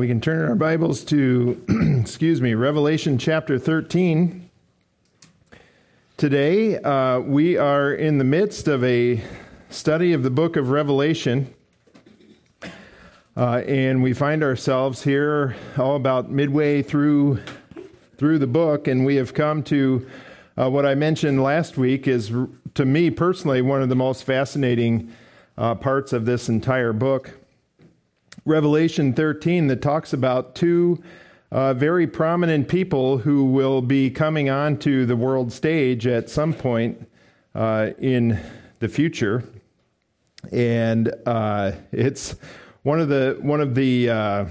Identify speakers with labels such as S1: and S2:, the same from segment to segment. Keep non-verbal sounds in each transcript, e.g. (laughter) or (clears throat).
S1: We can turn our Bibles to, (clears throat) excuse me, Revelation chapter 13. Today, uh, we are in the midst of a study of the book of Revelation. Uh, and we find ourselves here all about midway through through the book, and we have come to uh, what I mentioned last week is, to me personally, one of the most fascinating uh, parts of this entire book. Revelation 13 that talks about two uh, very prominent people who will be coming onto the world stage at some point uh, in the future, and uh, it's one of the one of the uh,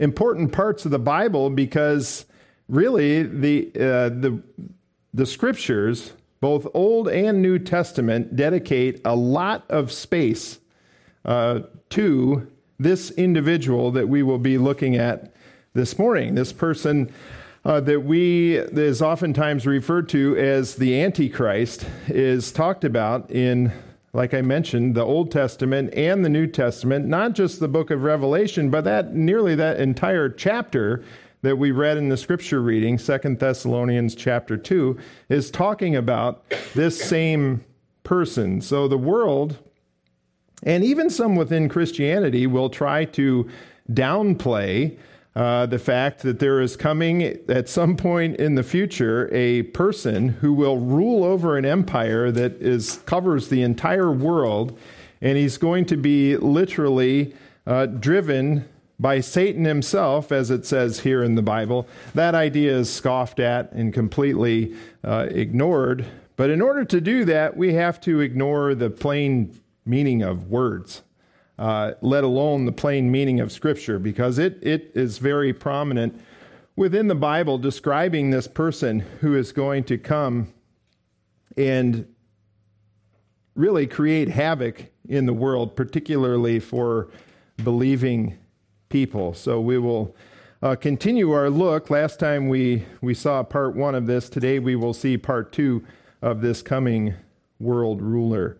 S1: important parts of the Bible because really the uh, the the scriptures, both Old and New Testament, dedicate a lot of space uh, to this individual that we will be looking at this morning. This person uh, that we that is oftentimes referred to as the Antichrist is talked about in, like I mentioned, the Old Testament and the New Testament, not just the book of Revelation, but that nearly that entire chapter that we read in the scripture reading, Second Thessalonians chapter 2, is talking about this same person. So the world and even some within Christianity will try to downplay uh, the fact that there is coming at some point in the future a person who will rule over an empire that is covers the entire world, and he's going to be literally uh, driven by Satan himself, as it says here in the Bible. That idea is scoffed at and completely uh, ignored. But in order to do that, we have to ignore the plain meaning of words, uh, let alone the plain meaning of Scripture, because it, it is very prominent within the Bible describing this person who is going to come and really create havoc in the world, particularly for believing people. So we will uh, continue our look. Last time we, we saw part one of this. Today we will see part two of this coming world ruler.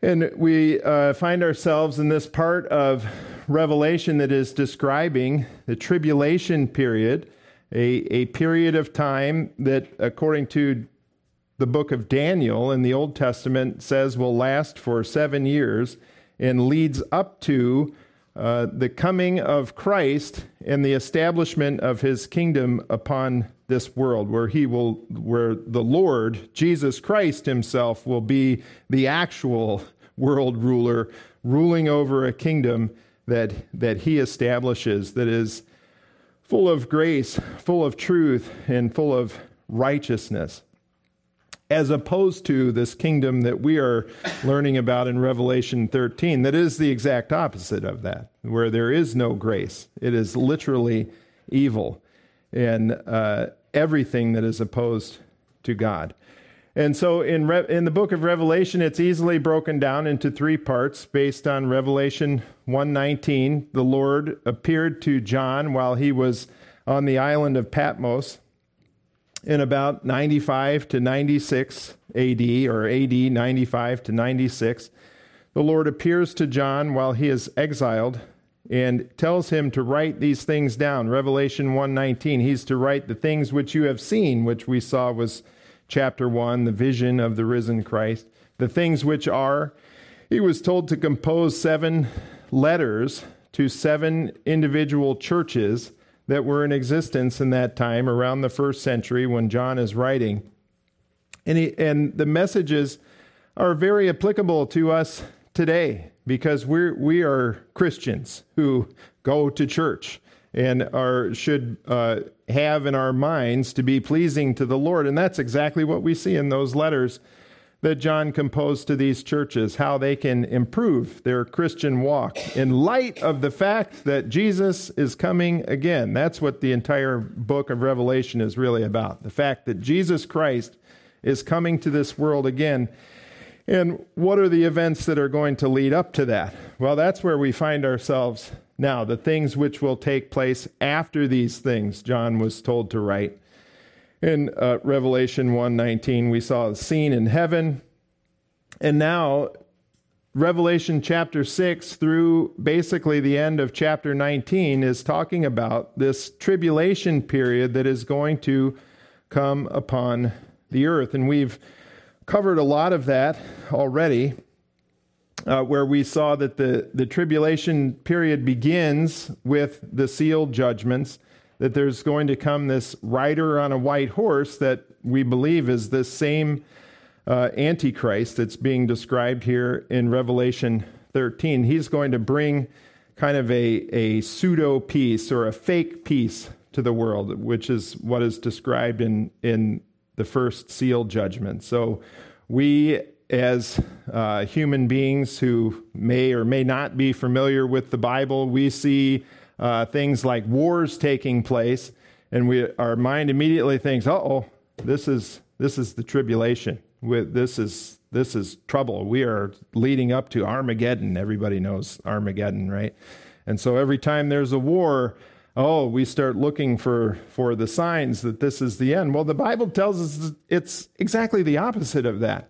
S1: And we uh, find ourselves in this part of Revelation that is describing the tribulation period, a, a period of time that, according to the book of Daniel in the Old Testament, says will last for seven years and leads up to uh, the coming of Christ and the establishment of his kingdom upon this world, where he will, where the Lord, Jesus Christ himself, will be the actual (laughs) world ruler, ruling over a kingdom that, that he establishes that is full of grace, full of truth, and full of righteousness. As opposed to this kingdom that we are learning about in Revelation 13, that is the exact opposite of that, where there is no grace. It is literally evil and uh, everything that is opposed to God. And so in, Re- in the book of Revelation, it's easily broken down into three parts based on Revelation 119. The Lord appeared to John while he was on the island of Patmos in about 95 to 96 AD, or AD 95 to 96. The Lord appears to John while he is exiled and tells him to write these things down. Revelation 119, he's to write the things which you have seen, which we saw was chapter 1, the vision of the risen Christ. The things which are, he was told to compose seven letters to seven individual churches that were in existence in that time around the first century when John is writing. And, he, and the messages are very applicable to us today because we're, we are Christians who go to church and are should uh, have in our minds to be pleasing to the Lord. And that's exactly what we see in those letters that John composed to these churches, how they can improve their Christian walk in light of the fact that Jesus is coming again. That's what the entire book of Revelation is really about the fact that Jesus Christ is coming to this world again. And what are the events that are going to lead up to that? Well, that's where we find ourselves now, the things which will take place after these things, John was told to write. In uh, Revelation 1:19, we saw a scene in heaven, and now Revelation chapter 6 through basically the end of chapter 19 is talking about this tribulation period that is going to come upon the earth. And we've covered a lot of that already, uh, where we saw that the, the tribulation period begins with the sealed judgments, that there's going to come this rider on a white horse that we believe is this same uh, Antichrist that's being described here in Revelation 13. He's going to bring kind of a, a pseudo peace or a fake peace to the world, which is what is described in, in the first seal judgment. So we, as uh, human beings who may or may not be familiar with the Bible, we see uh, things like wars taking place, and we, our mind immediately thinks, uh oh, this is, this is the tribulation with this is this is trouble. We are leading up to Armageddon. Everybody knows Armageddon, right? And so every time there's a war, oh, we start looking for for the signs that this is the end. Well, the Bible tells us it's exactly the opposite of that.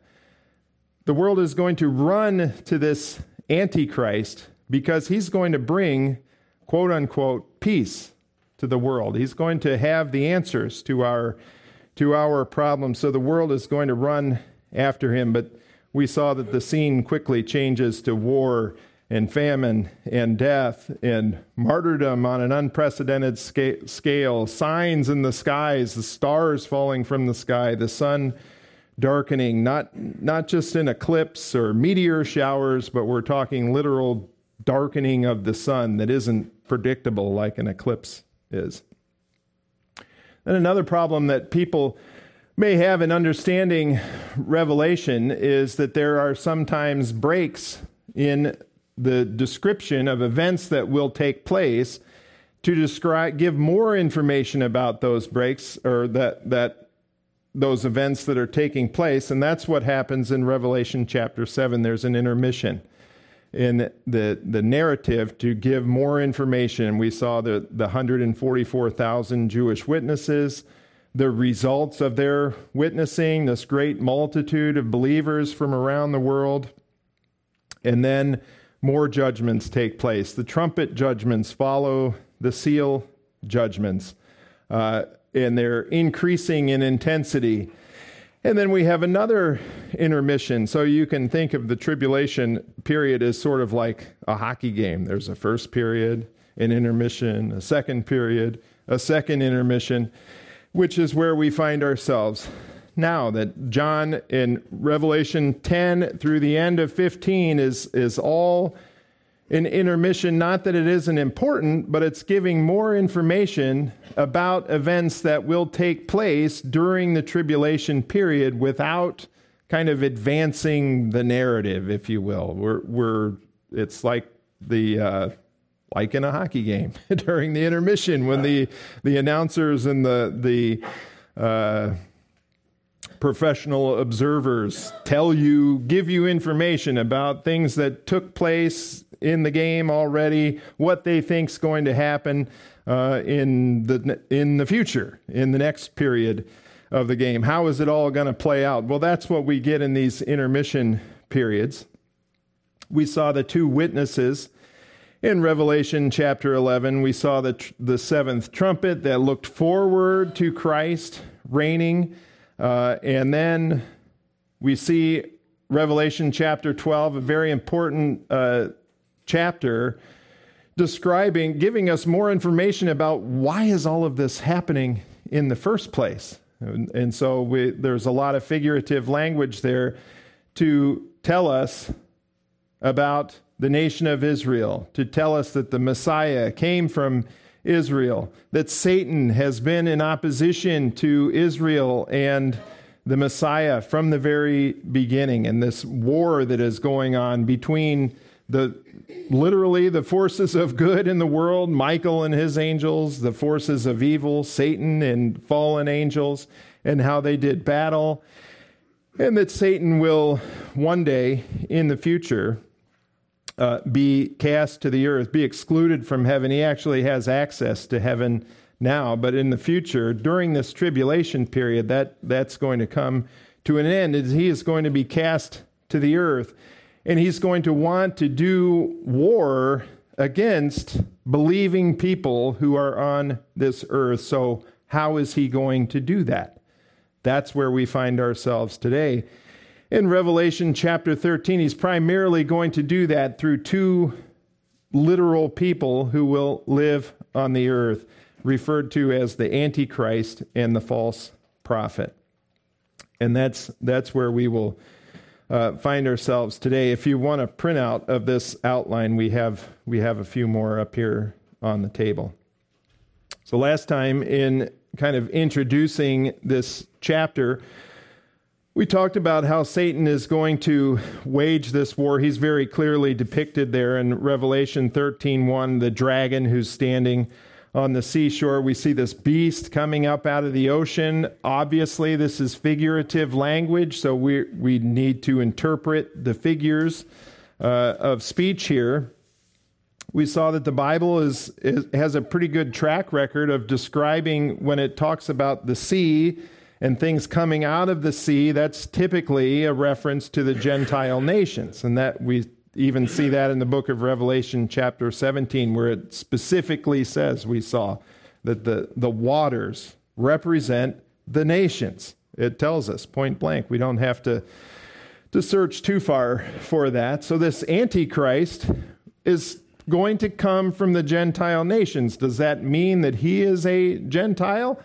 S1: The world is going to run to this antichrist because he's going to bring quote unquote peace to the world. He's going to have the answers to our to our problems. So the world is going to run after him. But we saw that the scene quickly changes to war and famine and death and martyrdom on an unprecedented scale, signs in the skies, the stars falling from the sky, the sun darkening, not, not just in eclipse or meteor showers, but we're talking literal darkening of the sun that isn't predictable like an eclipse is. And another problem that people may have in understanding Revelation is that there are sometimes breaks in the description of events that will take place to describe give more information about those breaks or that that those events that are taking place and that's what happens in Revelation chapter 7 there's an intermission in the, the narrative to give more information. We saw the, the 144,000 Jewish witnesses, the results of their witnessing, this great multitude of believers from around the world. And then more judgments take place. The trumpet judgments follow the seal judgments, uh, and they're increasing in intensity. And then we have another intermission. So you can think of the tribulation period as sort of like a hockey game. There's a first period, an intermission, a second period, a second intermission, which is where we find ourselves now that John in Revelation 10 through the end of 15 is, is all an intermission, not that it isn't important, but it's giving more information about events that will take place during the tribulation period without kind of advancing the narrative, if you will. We're, we're it's like the uh, like in a hockey game (laughs) during the intermission when the the announcers and the the uh, professional observers tell you, give you information about things that took place in the game already, what they think's going to happen uh, in the in the future, in the next period of the game. How is it all going to play out? Well, that's what we get in these intermission periods. We saw the two witnesses in Revelation chapter 11. We saw the the seventh trumpet that looked forward to Christ reigning, uh, and then we see Revelation chapter 12, a very important uh, chapter describing, giving us more information about why is all of this happening in the first place. And, and so we, there's a lot of figurative language there to tell us about the nation of Israel, to tell us that the Messiah came from Israel, that Satan has been in opposition to Israel and the Messiah from the very beginning, and this war that is going on between the literally the forces of good in the world, Michael and his angels, the forces of evil, Satan and fallen angels, and how they did battle. And that Satan will one day in the future uh, be cast to the earth, be excluded from heaven. He actually has access to heaven now, but in the future, during this tribulation period, that, that's going to come to an end. He is going to be cast to the earth. And he's going to want to do war against believing people who are on this earth. So, how is he going to do that? That's where we find ourselves today. In Revelation chapter 13, he's primarily going to do that through two literal people who will live on the earth, referred to as the Antichrist and the false prophet. And that's, that's where we will uh, find ourselves today. If you want a printout of this outline, we have, we have a few more up here on the table. So, last time, in kind of introducing this chapter, we talked about how Satan is going to wage this war. He's very clearly depicted there in Revelation 13:1, the dragon who's standing on the seashore. We see this beast coming up out of the ocean. Obviously, this is figurative language, so we, we need to interpret the figures uh, of speech here. We saw that the Bible is, is, has a pretty good track record of describing when it talks about the sea and things coming out of the sea, that's typically a reference to the Gentile nations. And that we even see that in the book of Revelation, chapter 17, where it specifically says, we saw that the, the waters represent the nations. It tells us point blank. We don't have to, to search too far for that. So, this Antichrist is going to come from the Gentile nations. Does that mean that he is a Gentile?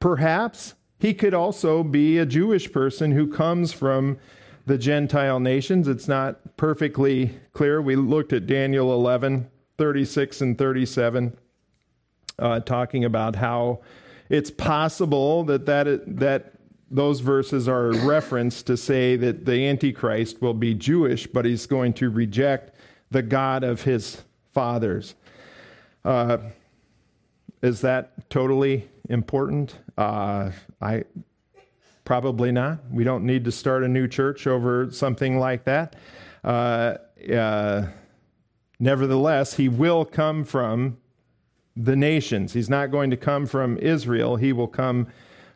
S1: Perhaps. He could also be a Jewish person who comes from the Gentile nations. It's not perfectly clear. We looked at Daniel 11, 36 and 37, uh, talking about how it's possible that, that, that those verses are (coughs) a reference to say that the Antichrist will be Jewish, but he's going to reject the God of his fathers. Uh, is that totally important? Uh, I Probably not. We don't need to start a new church over something like that. Uh, uh, nevertheless, he will come from the nations. He's not going to come from Israel. He will come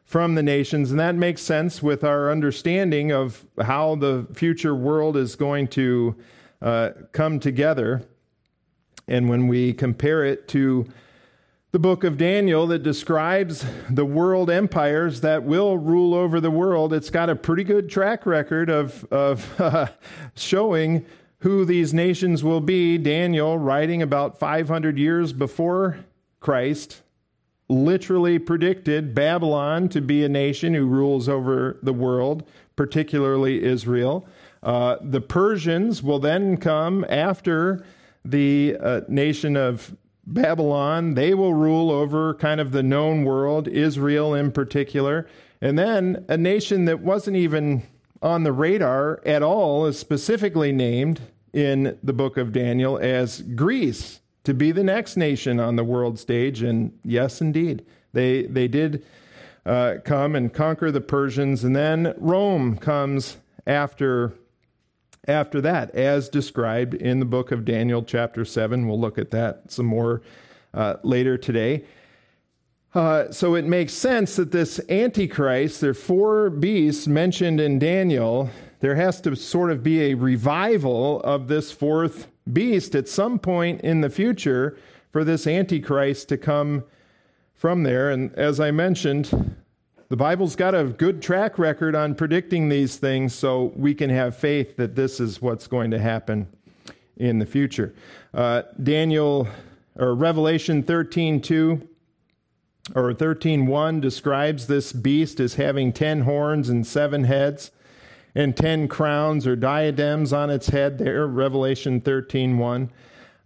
S1: from the nations. And that makes sense with our understanding of how the future world is going to uh, come together. And when we compare it to the book of Daniel that describes the world empires that will rule over the world. It's got a pretty good track record of, of uh, (laughs) showing who these nations will be. Daniel, writing about 500 years before Christ, literally predicted Babylon to be a nation who rules over the world, particularly Israel. Uh, the Persians will then come after the uh, nation of Babylon, they will rule over kind of the known world, Israel in particular. And then a nation that wasn't even on the radar at all is specifically named in the book of Daniel as Greece to be the next nation on the world stage. And yes, indeed, they, they did uh, come and conquer the Persians. And then Rome comes after after that, as described in the book of Daniel, chapter 7. We'll look at that some more uh, later today. Uh, so it makes sense that this Antichrist, there are four beasts mentioned in Daniel, there has to sort of be a revival of this fourth beast at some point in the future for this Antichrist to come from there. And as I mentioned, the Bible's got a good track record on predicting these things, so we can have faith that this is what's going to happen in the future. Uh, Daniel or Revelation 13 2 or 13 1 describes this beast as having 10 horns and seven heads and 10 crowns or diadems on its head there revelation 13 1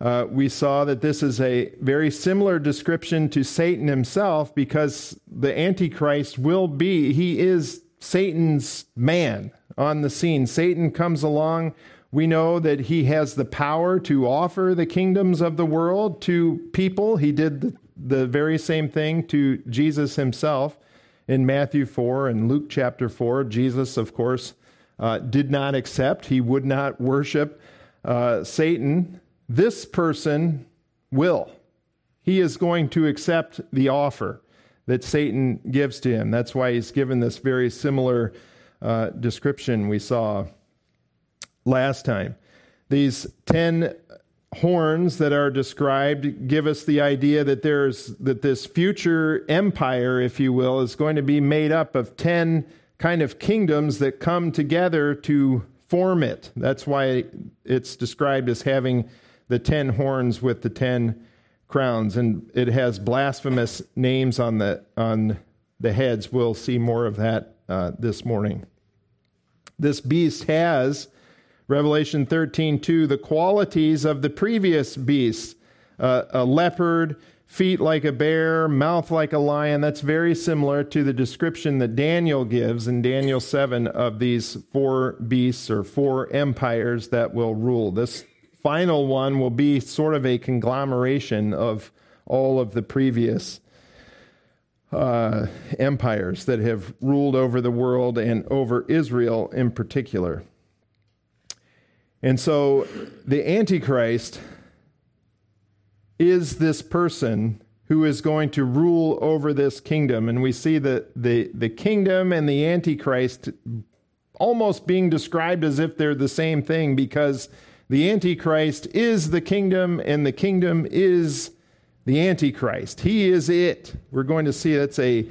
S1: uh, we saw that this is a very similar description to Satan himself because the Antichrist will be, he is Satan's man on the scene. Satan comes along. We know that he has the power to offer the kingdoms of the world to people. He did the, the very same thing to Jesus himself in Matthew 4 and Luke chapter 4. Jesus, of course, uh, did not accept, he would not worship uh, Satan this person will. He is going to accept the offer that Satan gives to him. That's why he's given this very similar uh, description we saw last time. These 10 horns that are described give us the idea that there's that this future empire if you will is going to be made up of 10 kind of kingdoms that come together to form it that's why it's described as having the 10 horns with the 10 crowns and it has blasphemous names on the on the heads we'll see more of that uh, this morning this beast has Revelation 13, 2, the qualities of the previous beasts uh, a leopard, feet like a bear, mouth like a lion. That's very similar to the description that Daniel gives in Daniel 7 of these four beasts or four empires that will rule. This final one will be sort of a conglomeration of all of the previous uh, empires that have ruled over the world and over Israel in particular. And so the Antichrist is this person who is going to rule over this kingdom. And we see the, the, the kingdom and the Antichrist almost being described as if they're the same thing because the Antichrist is the kingdom and the kingdom is the Antichrist. He is it. We're going to see it's a,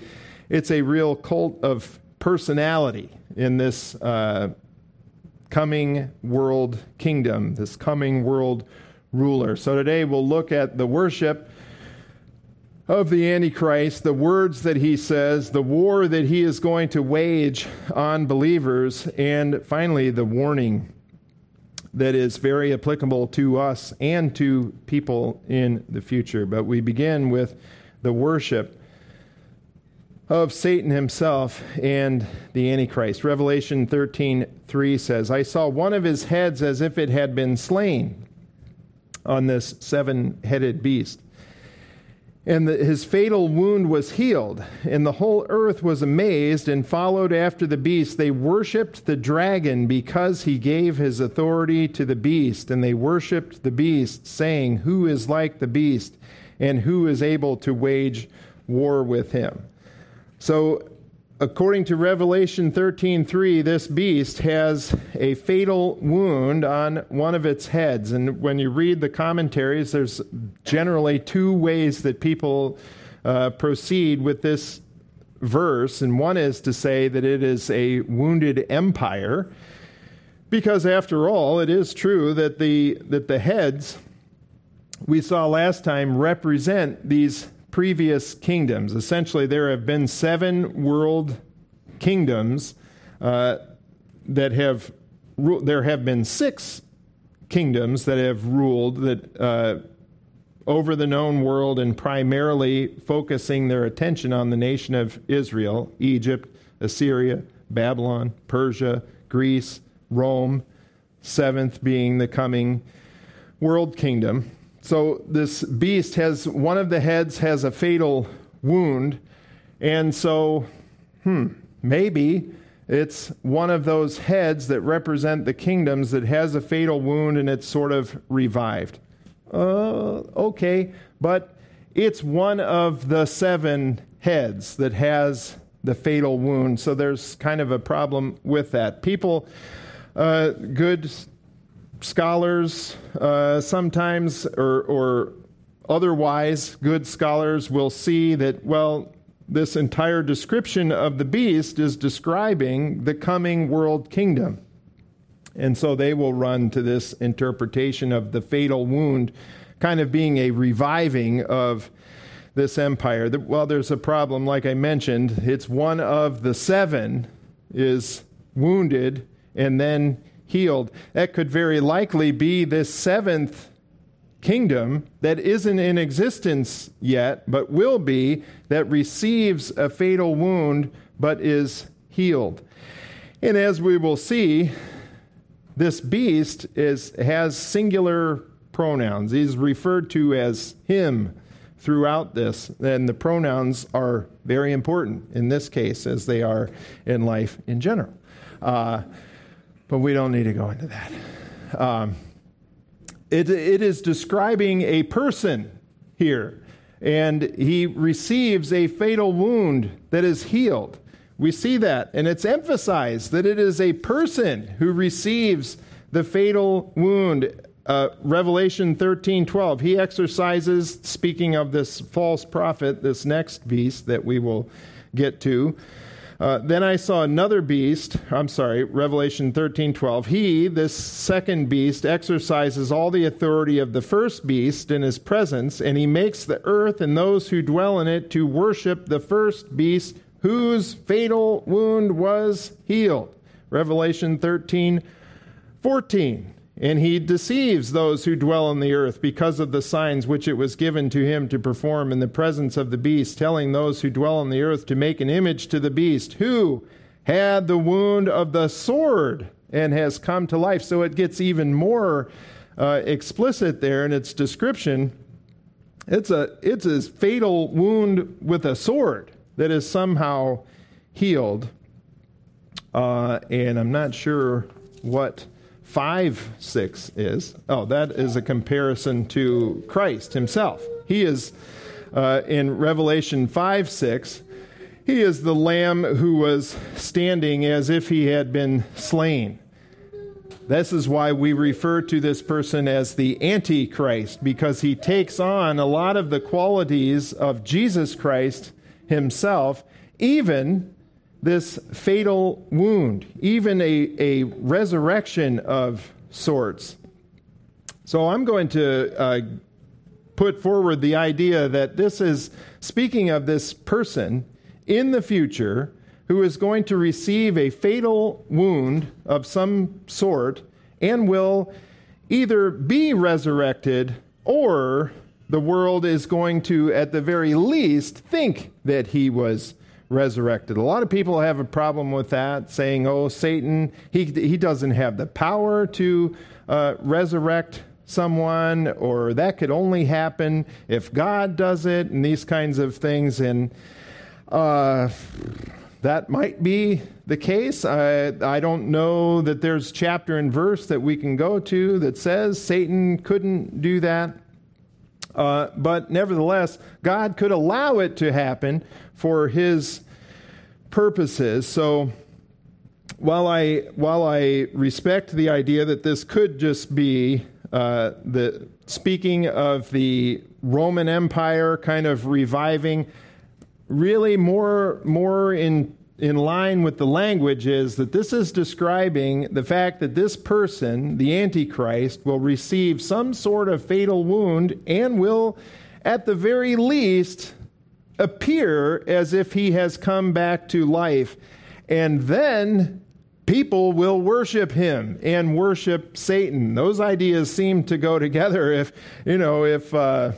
S1: it's a real cult of personality in this uh, coming world kingdom, this coming world ruler. So today we'll look at the worship of the Antichrist, the words that he says, the war that he is going to wage on believers, and finally the warning that is very applicable to us and to people in the future. But we begin with the worship of Satan himself and the Antichrist. Revelation 13 3 says, I saw one of his heads as if it had been slain on this seven headed beast. And the, his fatal wound was healed, and the whole earth was amazed and followed after the beast. They worshiped the dragon because he gave his authority to the beast, and they worshiped the beast, saying, Who is like the beast, and who is able to wage war with him? So, according to Revelation 13:3, this beast has a fatal wound on one of its heads. And when you read the commentaries, there's generally two ways that people uh, proceed with this verse. And one is to say that it is a wounded empire, because after all, it is true that the that the heads we saw last time represent these previous kingdoms. Essentially, there have been seven world kingdoms uh, that have ru- there have been six kingdoms that have ruled that uh, over the known world and primarily focusing their attention on the nation of Israel, Egypt, Assyria, Babylon, Persia, Greece, Rome, seventh being the coming world kingdom. So this beast has one of the heads has a fatal wound, and so, hmm, maybe it's one of those heads that represent the kingdoms that has a fatal wound and it's sort of revived. Uh, okay, but it's one of the seven heads that has the fatal wound. So there's kind of a problem with that. People, uh, good scholars uh, sometimes, or, or otherwise good scholars, will see that, well, this entire description of the beast is describing the coming world kingdom. And so they will run to this interpretation of the fatal wound kind of being a reviving of this empire. Well, there's a problem, like I mentioned. It's one of the seven is wounded and then healed. That could very likely be this seventh kingdom that isn't in existence yet, but will be, that receives a fatal wound but is healed. And as we will see, this beast is, has singular pronouns. He's referred to as him throughout this, and the pronouns are very important in this case as they are in life in general. Uh, but we don't need to go into that. Um, it, it is describing a person here, and he receives a fatal wound that is healed. We see that, and it's emphasized that it is a person who receives the fatal wound. Uh, Revelation 13 12. He exercises, speaking of this false prophet, this next beast that we will get to. Uh, then I saw another beast. I'm sorry, Revelation 13 12. He, this second beast, exercises all the authority of the first beast in his presence, and he makes the earth and those who dwell in it to worship the first beast whose fatal wound was healed. Revelation 13 14. And he deceives those who dwell on the earth because of the signs which it was given to him to perform in the presence of the beast, telling those who dwell on the earth to make an image to the beast, who had the wound of the sword and has come to life. So it gets even more uh, explicit there in its description. It's a, it's a fatal wound with a sword that is somehow healed. Uh, and I'm not sure what 5 6 is. Oh, that is a comparison to Christ himself. He is, uh, in Revelation 5 6, he is the lamb who was standing as if he had been slain. This is why we refer to this person as the Antichrist, because he takes on a lot of the qualities of Jesus Christ himself, even this fatal wound, even a, a resurrection of sorts. So I'm going to uh, put forward the idea that this is speaking of this person in the future who is going to receive a fatal wound of some sort and will either be resurrected or the world is going to, at the very least, think that he was resurrected. A lot of people have a problem with that, saying, oh, Satan, he, he doesn't have the power to uh, resurrect someone, or that could only happen if God does it, and these kinds of things. And uh, that might be the case. I, I don't know that there's chapter and verse that we can go to that says Satan couldn't do that. Uh, but nevertheless, God could allow it to happen for his purposes. So while I, while I respect the idea that this could just be uh, the speaking of the Roman Empire kind of reviving, really more, more in in line with the language is that this is describing the fact that this person, the Antichrist, will receive some sort of fatal wound and will, at the very least, appear as if he has come back to life. And then people will worship him and worship Satan. Those ideas seem to go together. If, you know, if. Uh,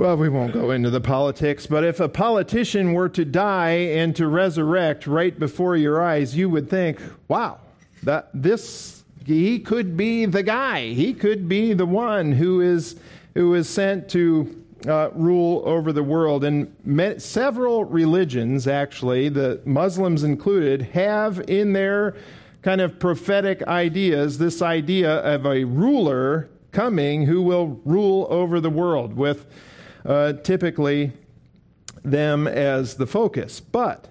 S1: well, we won't go into the politics, but if a politician were to die and to resurrect right before your eyes, you would think, wow, that this he could be the guy. He could be the one who is who is sent to uh, rule over the world. And me- several religions, actually, the Muslims included, have in their kind of prophetic ideas this idea of a ruler coming who will rule over the world with uh, typically them as the focus. But,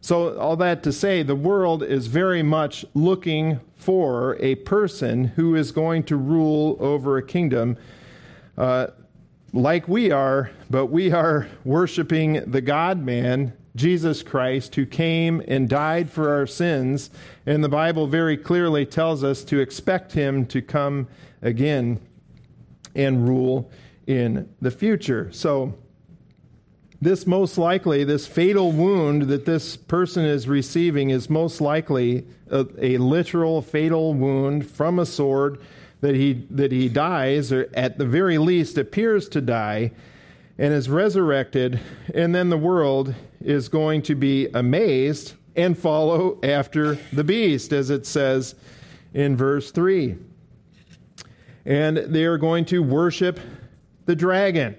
S1: so all that to say, the world is very much looking for a person who is going to rule over a kingdom uh, like we are, but we are worshiping the God man, Jesus Christ, who came and died for our sins. And the Bible very clearly tells us to expect him to come again and rule in the future. So, this most likely, this fatal wound that this person is receiving is most likely a, a, literal fatal wound from a sword that he, that he dies, or at the very least appears to die, and is resurrected, and then the world is going to be amazed and follow after the beast, as it says in verse 3. And they are going to worship the dragon.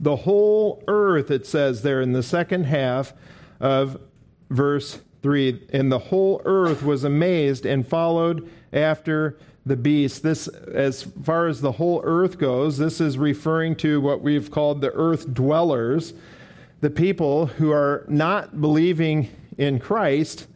S1: The whole earth, it says there in the second half of verse 3, and the whole earth was amazed and followed after the beast. This, as far as the whole earth goes, this is referring to what we've called the earth dwellers, the people who are not believing in Christ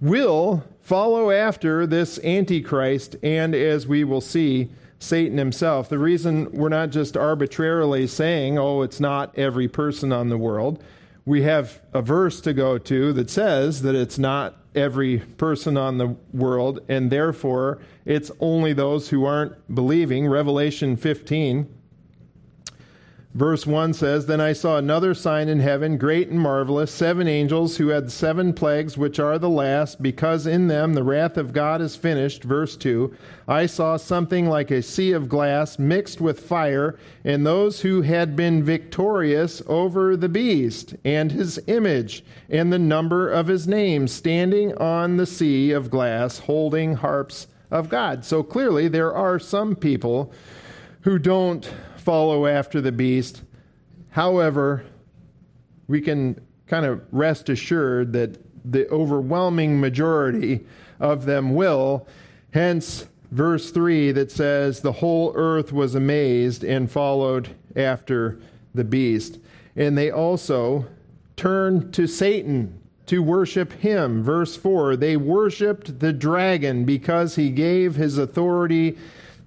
S1: will follow after this Antichrist, and as we will see, Satan himself. The reason we're not just arbitrarily saying, oh, it's not every person on the world, we have a verse to go to that says that it's not every person on the world, and therefore it's only those who aren't believing. Revelation 15 Verse 1 says, Then I saw another sign in heaven, great and marvelous, seven angels who had seven plagues, which are the last, because in them the wrath of God is finished. Verse 2 I saw something like a sea of glass mixed with fire, and those who had been victorious over the beast and his image, and the number of his name, standing on the sea of glass, holding harps of God. So clearly, there are some people who don't follow after the beast. However, we can kind of rest assured that the overwhelming majority of them will. Hence, verse 3 that says, The whole earth was amazed and followed after the beast. And they also turned to Satan to worship him. Verse 4 They worshiped the dragon because he gave his authority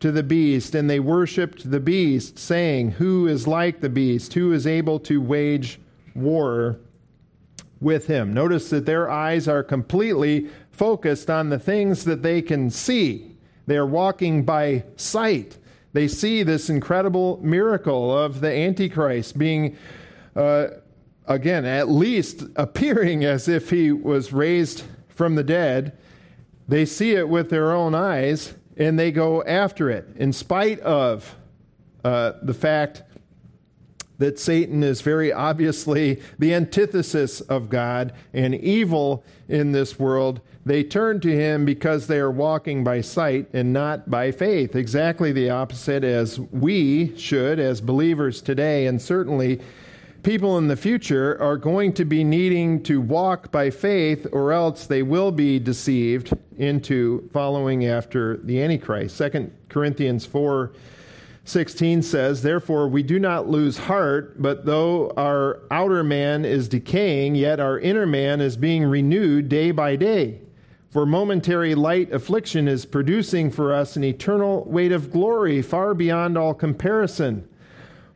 S1: to the beast, and they worshipped the beast, saying, Who is like the beast? Who is able to wage war with him? Notice that their eyes are completely focused on the things that they can see. They are walking by sight. They see this incredible miracle of the Antichrist being, uh, again, at least (laughs) appearing as if he was raised from the dead. They see it with their own eyes, and they go after it in spite of uh, the fact that Satan is very obviously the antithesis of God and evil in this world. They turn to him because they are walking by sight and not by faith. Exactly the opposite as we should, as believers today, and certainly people in the future are going to be needing to walk by faith, or else they will be deceived into following after the Antichrist. 2 Corinthians 4 16 says, Therefore we do not lose heart, but though our outer man is decaying, yet our inner man is being renewed day by day. For momentary light affliction is producing for us an eternal weight of glory far beyond all comparison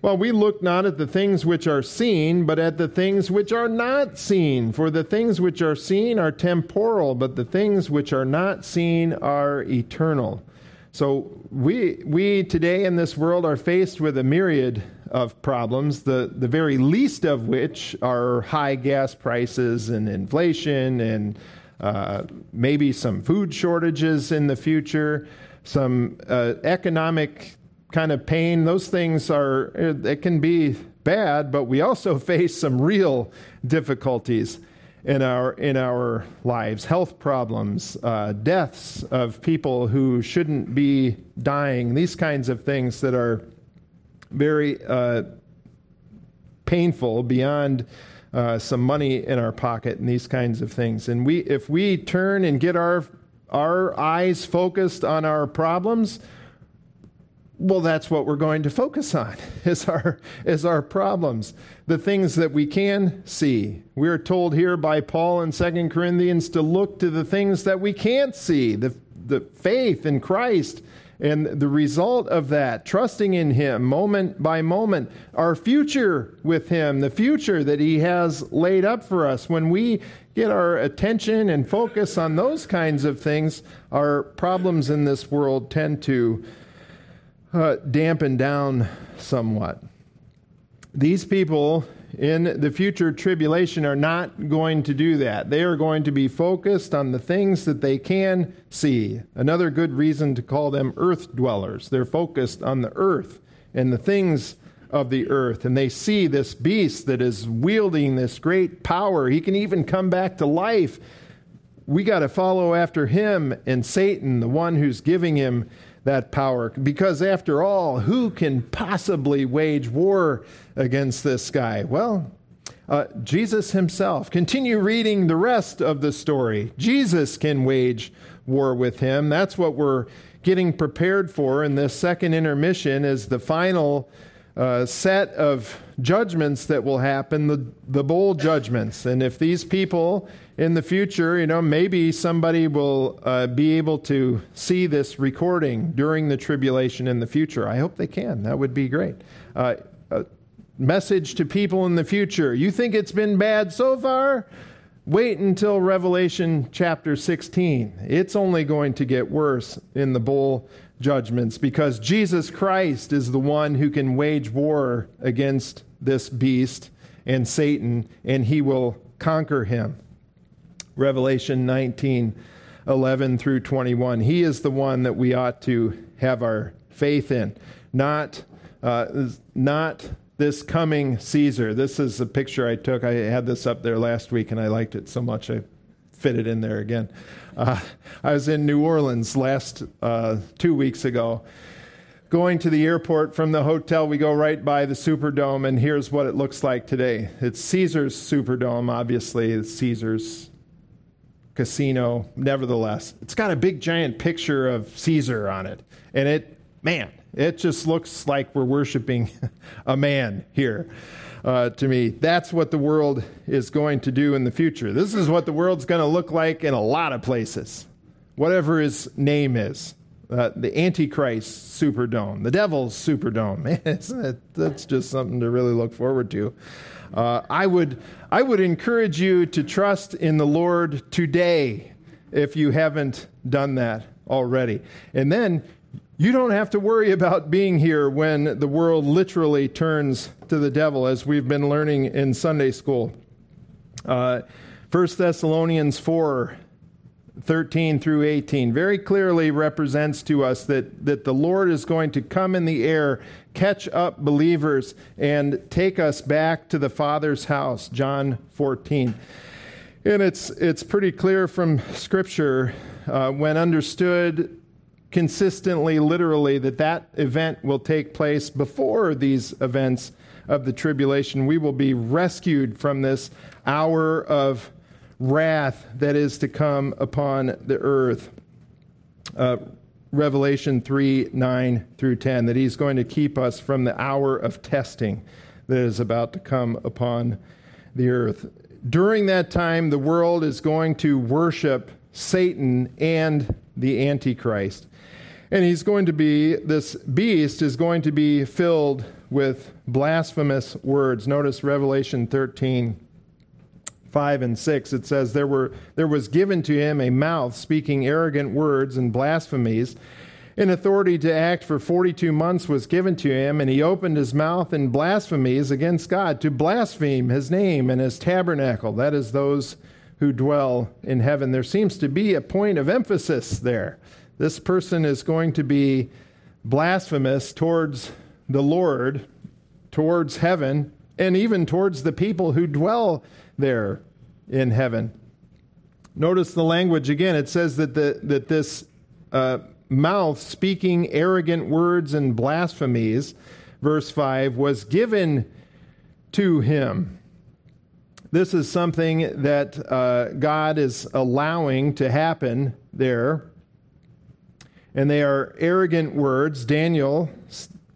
S1: well, we look not at the things which are seen, but at the things which are not seen. For the things which are seen are temporal, but the things which are not seen are eternal. So we, we today in this world are faced with a myriad of problems, the, the very least of which are high gas prices and inflation and uh, maybe some food shortages in the future, some uh, economic kind of pain, those things are, it can be bad, but we also (laughs) face some real difficulties in our in our lives. Health problems uh, deaths of people who shouldn't be dying. These kinds of things that are very uh, painful beyond uh, some money in our pocket and these kinds of things. And we if we turn and get our our eyes focused on our problems well, that's what we're going to focus on (laughs) is our, is our problems, the things that we can see. We're told here by Paul in 2 Corinthians to look to the things that we can't see, the, the faith in Christ and the result of that, trusting in Him moment by moment, our future with Him, the future that He has laid up for us. When we get our attention and focus on those kinds of things, our problems in this world tend to uh, dampen down somewhat. These people in the future tribulation are not going to do that. They are going to be focused on the things that they can see. Another good reason to call them earth dwellers. They're focused on the earth and the things of the earth. And they see this beast that is wielding this great power. He can even come back to life. We got to follow after him and Satan, the one who's giving him that power. Because after all, who can possibly wage war against this guy? Well, uh, Jesus himself. Continue reading the rest of the story. Jesus can wage war with him. That's what we're getting prepared for in this second intermission is the final uh, set of judgments that will happen, the, the bowl judgments. And if these people in the future, you know, maybe somebody will uh, be able to see this recording during the tribulation in the future. I hope they can. That would be great. Uh, message to people in the future. You think it's been bad so far? Wait until Revelation chapter 16. It's only going to get worse in the bowl judgments because Jesus Christ is the one who can wage war against this beast and Satan, and he will conquer him. Revelation 19 11 through 21. He is the one that we ought to have our faith in, not, uh, not this coming Caesar. This is a picture I took. I had this up there last week and I liked it so much I fit it in there again. Uh, I was in New Orleans last uh, two weeks ago. Going to the airport from the hotel, we go right by the Superdome, and here's what it looks like today. It's Caesar's Superdome, obviously, it's Caesar's casino. Nevertheless, it's got a big giant picture of Caesar on it. And it, man, it just looks like we're worshiping (laughs) a man here uh, to me. That's what the world is going to do in the future. This is what the world's going to look like in a lot of places, whatever his name is. Uh, the Antichrist Superdome, the Devil's Superdome. (laughs) Isn't that's just something to really look forward to. Uh, I would I would encourage you to trust in the Lord today if you haven't done that already. And then you don't have to worry about being here when the world literally turns to the devil, as we've been learning in Sunday school. Uh, 1 Thessalonians 4 13 through 18 very clearly represents to us that, that the Lord is going to come in the air, catch up believers, and take us back to the Father's house. John 14. And it's, it's pretty clear from Scripture uh, when understood consistently, literally, that that event will take place before these events of the tribulation. We will be rescued from this hour of wrath that is to come upon the earth. Uh, Revelation 3 9 through 10, that he's going to keep us from the hour of testing that is about to come upon the earth. During that time, the world is going to worship Satan and the Antichrist. And he's going to be, this beast is going to be filled with blasphemous words. Notice Revelation 13, 5 and 6. It says, There, were, there was given to him a mouth speaking arrogant words and blasphemies. An authority to act for 42 months was given to him, and he opened his mouth in blasphemies against God, to blaspheme his name and his tabernacle. That is, those who dwell in heaven. There seems to be a point of emphasis there. This person is going to be blasphemous towards the Lord, towards heaven, and even towards the people who dwell there in heaven. Notice the language again. It says that, the, that this uh, mouth speaking arrogant words and blasphemies, verse 5, was given to him. This is something that uh, God is allowing to happen there and they are arrogant words. Daniel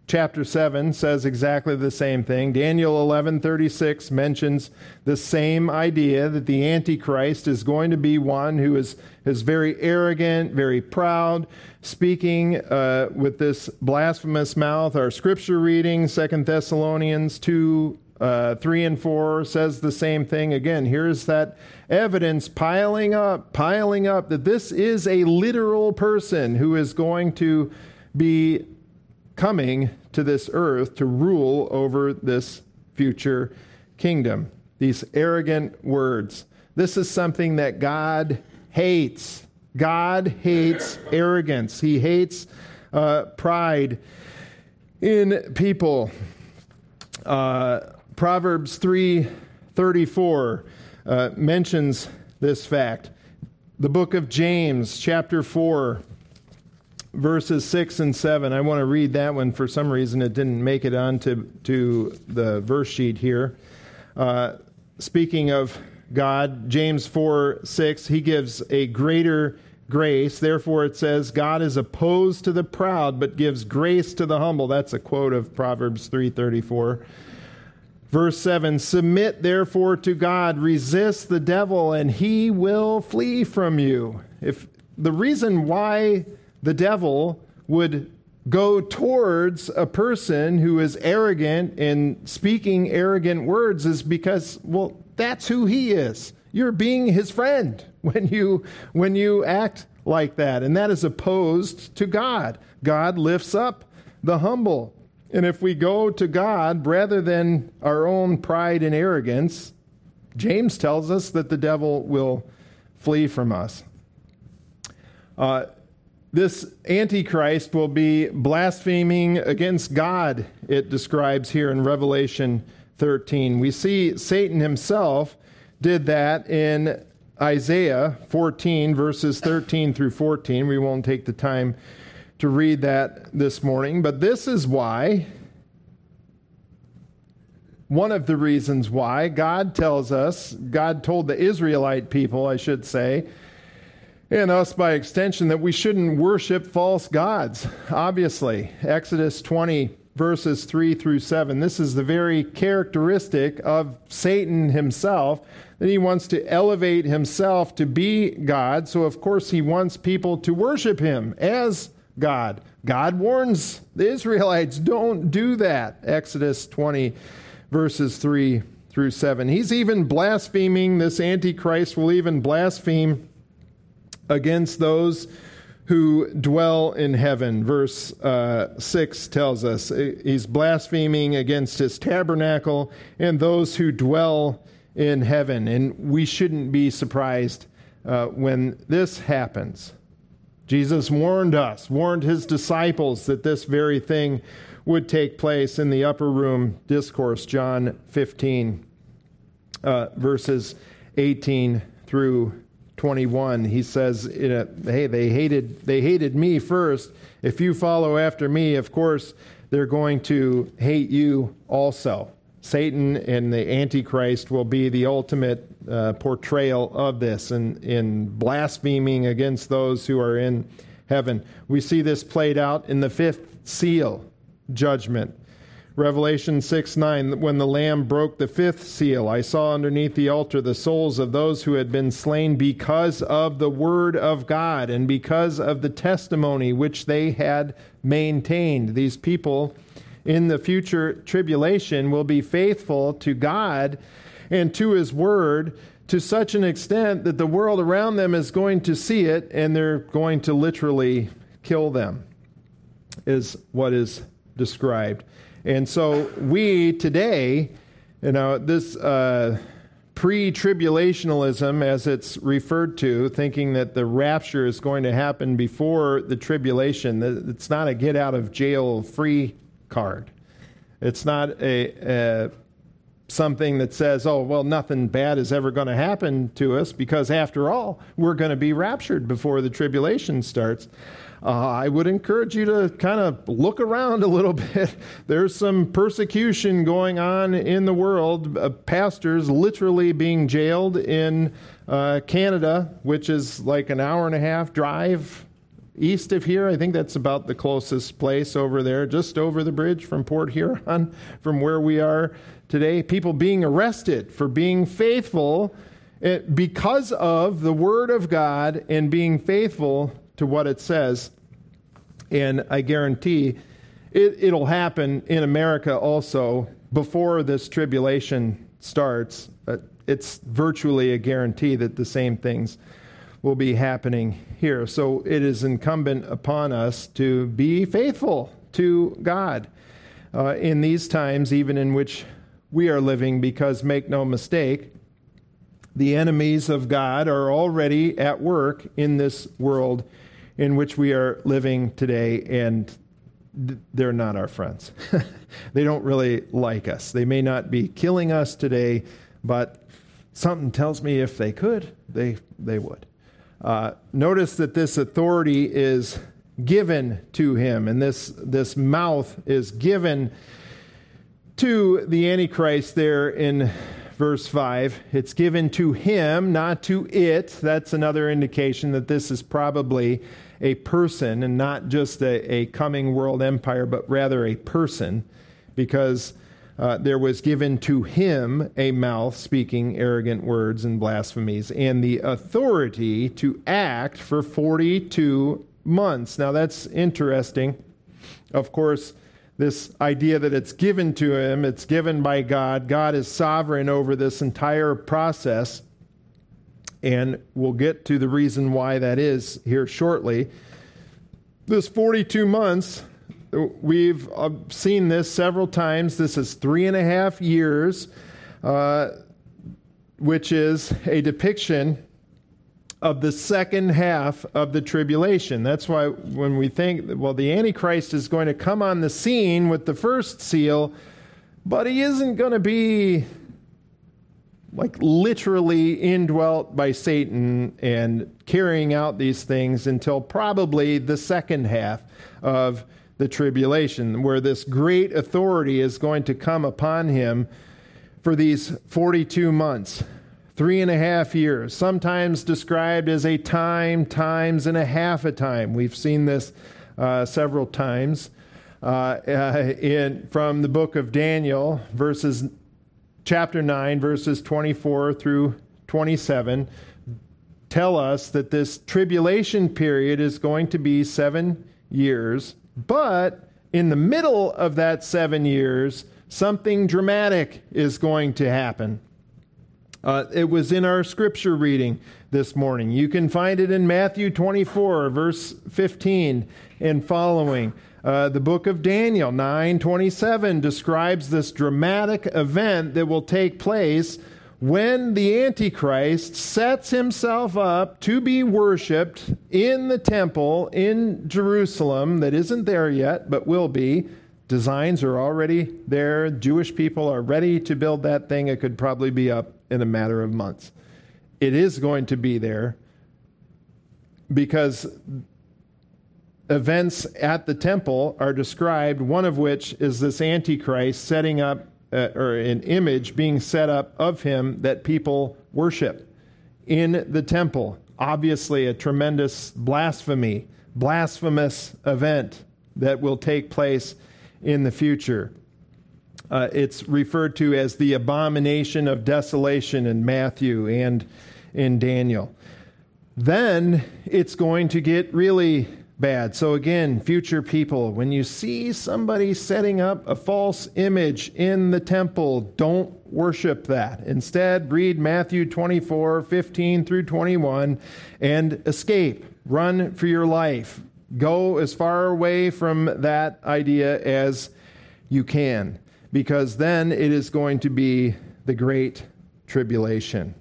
S1: chapter 7 says exactly the same thing. Daniel 11:36 mentions the same idea that the antichrist is going to be one who is is very arrogant, very proud, speaking uh, with this blasphemous mouth. Our scripture reading, 2 Thessalonians 2 uh, 3 and 4 says the same thing. Again, here's that evidence piling up, piling up that this is a literal person who is going to be coming to this earth to rule over this future kingdom. These arrogant words. This is something that God hates. God hates arrogance, He hates uh, pride in people. Uh, Proverbs 3:34 uh, mentions this fact. The book of James, chapter 4, verses 6 and 7. I want to read that one. For some reason, it didn't make it onto to the verse sheet here. Uh, speaking of God, James 4 6, he gives a greater grace. Therefore, it says, God is opposed to the proud, but gives grace to the humble. That's a quote of Proverbs 334. Verse 7 Submit therefore to God, resist the devil, and he will flee from you. If the reason why the devil would go towards a person who is arrogant and speaking arrogant words is because, well, that's who he is. You're being his friend (laughs) when you when you act like that, and that is opposed to God. God lifts up the humble. And if we go to God rather than our own pride and arrogance, James tells us that the devil will flee from us. Uh, this Antichrist will be blaspheming against God, it describes here in Revelation 13. We see Satan himself did that in Isaiah 14, verses 13 through 14. We won't take the time to read that this morning, but this is why, one of the reasons why God tells us, God told the Israelite people, I should say, and us by extension, that we shouldn't worship false gods. Obviously, Exodus 20, verses 3 through 7. This is the very characteristic of Satan himself that he wants to elevate himself to be God. So, of course, he wants people to worship him as God. God warns the Israelites don't do that. Exodus 20, verses 3 through 7. He's even blaspheming, this Antichrist will even blaspheme against those who dwell in heaven. Verse uh, 6 tells us he's blaspheming against his tabernacle and those who dwell in heaven. And we shouldn't be surprised uh, when this happens. Jesus warned us, warned his disciples that this very thing would take place in the upper room. Discourse, John 15, uh, verses 18 through 21 he says hey they hated they hated me first. If you follow after me of course they're going to hate you also. Satan and the antichrist will be the ultimate uh, portrayal of this and in blaspheming against those who are in heaven we see this played out in the fifth seal judgment Revelation 6 9, when the Lamb broke the fifth seal, I saw underneath the altar the souls of those who had been slain because of the word of God and because of the testimony which they had maintained. These people in the future tribulation will be faithful to God and to his word to such an extent that the world around them is going to see it and they're going to literally kill them, is what is described. And so we today, you know, this uh, pre tribulationalism, as it's referred to, thinking that the rapture is going to happen before the tribulation, it's not a get out of jail free card. It's not a, a something that says, oh, well, nothing bad is ever going to happen to us because, after all, we're going to be raptured before the tribulation starts uh, I would encourage you to kind of look around a little (laughs) bit. There's some persecution going on in the world. Uh, pastors literally being jailed in uh, Canada, which is like an hour and a half drive east of here. I think that's about the closest place over there, just over the bridge from Port Huron, from where we are today. People being arrested for being faithful eh, because of the Word of God and being faithful to what it says. And I guarantee it, will happen in America also before this tribulation starts. Uh, it's virtually a guarantee that the same things will be happening here. So it is incumbent upon us to be faithful to God uh, in these times, even in which we are living, because make no mistake, the enemies of God are already at work in this world in which we are living today, and they're not our friends. (laughs) they don't really like us. They may not be killing us today, but something tells me if they could, they, they would. Uh, notice that this authority is given to him, and this, this mouth is given to the Antichrist there in verse 5. It's given to him, not to it. That's another indication that this is probably a person and not just a, a coming world empire, but rather a person, because uh, there was given to him a mouth speaking arrogant words and blasphemies, and the authority to act for 42 months. Now that's interesting. Of course, this idea that it's given to him, it's given by God. God is sovereign over this entire process. And we'll get to the reason why that is here shortly. This 42 months We've uh, seen this several times. This is three and a half years, uh, which is a depiction of the second half of the tribulation. That's why when we think, well, the Antichrist is going to come on the scene with the first seal, but he isn't going to be like literally indwelt by Satan and carrying out these things until probably the second half of the tribulation, where this great authority is going to come upon him for these 42 months, three and a half years, sometimes described as a time, times and a half a time. We've seen this uh, several times uh, uh, (laughs) in, from the book of Daniel, verses chapter 9, verses 24 through 27 tell us that this tribulation period is going to be seven years but in the middle of that seven years, something dramatic is going to happen. Uh, it was in our scripture reading this morning. You can find it in Matthew 24, verse 15 and following. Uh, the book of Daniel 9:27 describes this dramatic event that will take place when the Antichrist sets himself up to be worshiped in the temple in Jerusalem that isn't there yet, but will be. Designs are already there. Jewish people are ready to build that thing. It could probably be up in a matter of months. It is going to be there because events at the temple are described, one of which is this Antichrist setting up uh, or an image being set up of him that people worship in the temple. Obviously, a tremendous blasphemy, blasphemous event that will take place in the future. Uh, it's referred to as the abomination of desolation in Matthew and in Daniel. Then it's going to get really bad. So, again, future people, when you see somebody setting up a false image in the temple, don't worship that. Instead, read Matthew 24, 15 through 21, and escape. Run for your life. Go as far away from that idea as you can, because then it is going to be the great tribulation.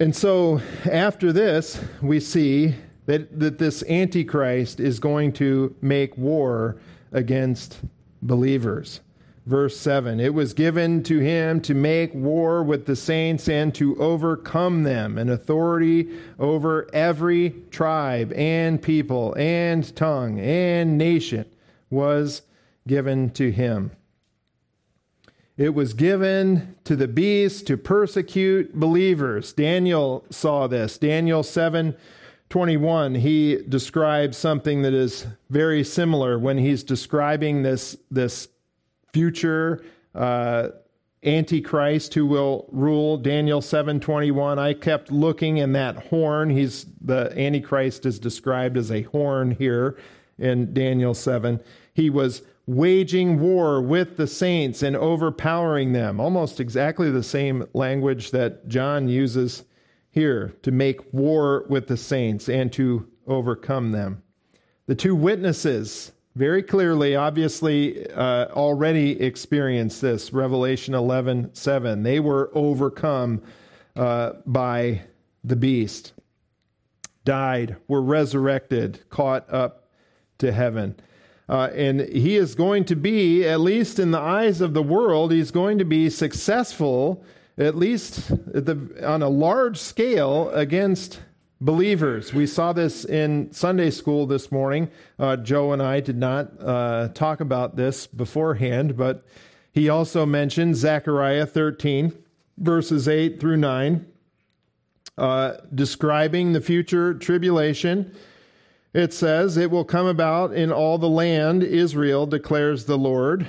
S1: And so after this, we see that, that this Antichrist is going to make war against believers. Verse 7 It was given to him to make war with the saints and to overcome them, an authority over every tribe and people and tongue and nation was given to him. It was given to the beast to persecute believers. Daniel saw this. Daniel 7 21, he describes something that is very similar when he's describing this, this future uh, antichrist who will rule daniel 721 i kept looking in that horn he's the antichrist is described as a horn here in daniel 7 he was waging war with the saints and overpowering them. Almost exactly the same language that John uses here to make war with the saints and to overcome them. The two witnesses very clearly, obviously, uh, already experienced this. Revelation 11 7. They were overcome uh, by the beast, died, were resurrected, caught up to heaven. Uh, and he is going to be, at least in the eyes of the world, he's going to be successful, at least at the, on a large scale, against believers. We saw this in Sunday school this morning. Uh, Joe and I did not uh, talk about this beforehand, but he also mentioned Zechariah 13, verses 8 through 9, uh, describing the future tribulation. It says, It will come about in all the land, Israel declares the Lord.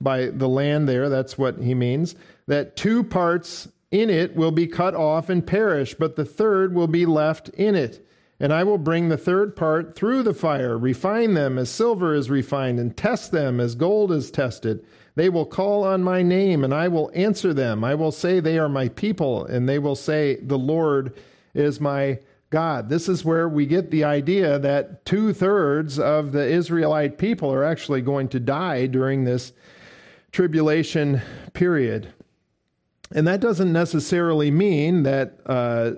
S1: By the land there, that's what he means. That two parts in it will be cut off and perish, but the third will be left in it. And I will bring the third part through the fire, refine them as silver is refined, and test them as gold is tested. They will call on my name, and I will answer them. I will say, They are my people, and they will say, The Lord is my God. This is where we get the idea that two thirds of the Israelite people are actually going to die during this tribulation period. And that doesn't necessarily mean that uh,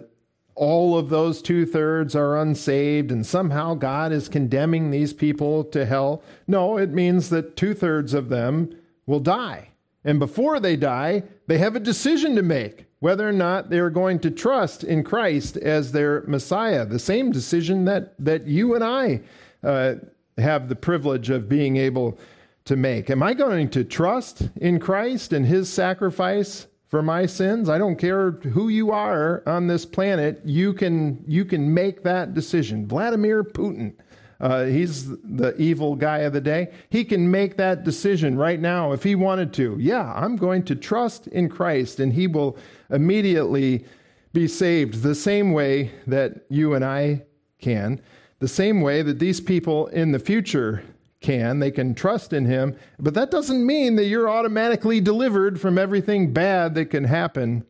S1: all of those two thirds are unsaved and somehow God is condemning these people to hell. No, it means that two thirds of them will die. And before they die, they have a decision to make whether or not they're going to trust in Christ as their Messiah. The same decision that, that you and I uh, have the privilege of being able to make. Am I going to trust in Christ and his sacrifice for my sins. I don't care who you are on this planet. You can you can make that decision. Vladimir Putin, uh, he's the evil guy of the day. He can make that decision right now if he wanted to. Yeah, I'm going to trust in Christ, and he will immediately be saved. The same way that you and I can. The same way that these people in the future can. They can trust in Him. But that doesn't mean that you're automatically delivered from everything bad that can happen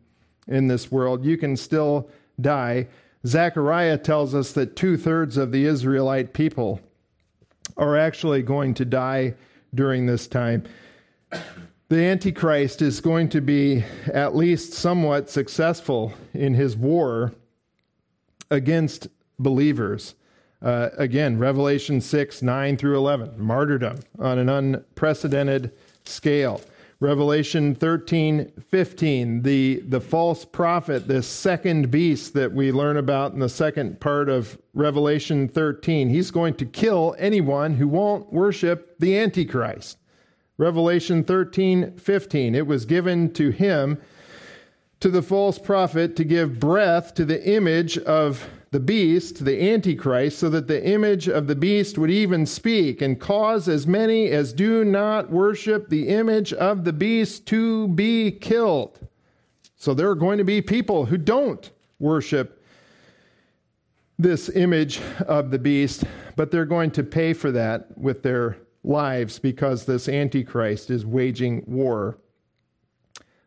S1: in this world. You can still die. Zechariah tells us that two thirds of the Israelite people are actually going to die during this time. The Antichrist is going to be at least somewhat successful in his war against believers. Uh, again, Revelation 6, 9 through 11, martyrdom on an unprecedented scale. Revelation 13, 15, the, the false prophet, this second beast that we learn about in the second part of Revelation 13, he's going to kill anyone who won't worship the Antichrist. Revelation 13, 15, it was given to him, to the false prophet, to give breath to the image of the beast, the Antichrist, so that the image of the beast would even speak and cause as many as do not worship the image of the beast to be killed. So there are going to be people who don't worship this image of the beast, but they're going to pay for that with their lives because this Antichrist is waging war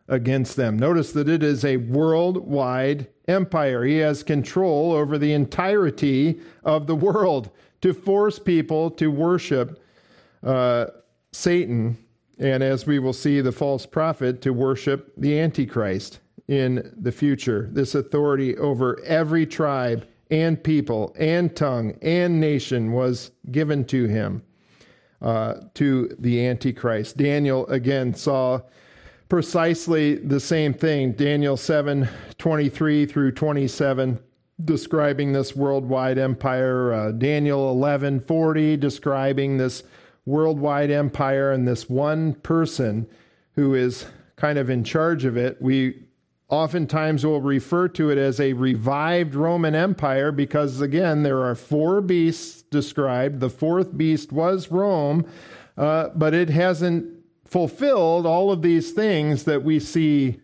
S1: against them. Notice that it is a worldwide empire. He has control over the entirety of the world to force people to worship uh, Satan, and as we will see, the false prophet to worship the Antichrist in the future. This authority over every tribe and people and tongue and nation was given to him, uh, to the Antichrist. Daniel again saw precisely the same thing. Daniel 7 23 through 27, describing this worldwide empire. Uh, Daniel 11 40, describing this worldwide empire and this one person who is kind of in charge of it. We oftentimes we'll refer to it as a revived Roman Empire because, again, there are four beasts described. The fourth beast was Rome, uh, but it hasn't fulfilled all of these things that we see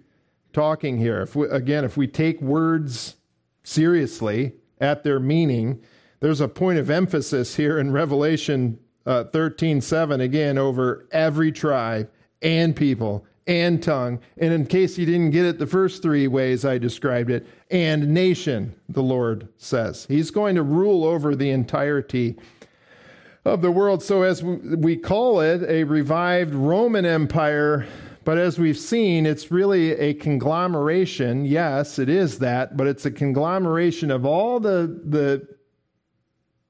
S1: talking here. If we, again, if we take words seriously at their meaning, there's a point of emphasis here in Revelation uh, 13 7, again, over every tribe and people and tongue. And in case you didn't get it the first three ways I described it, and nation, the Lord says. He's going to rule over the entirety of the world. So, as we call it a revived Roman Empire, but as we've seen, it's really a conglomeration. Yes, it is that, but it's a conglomeration of all the, the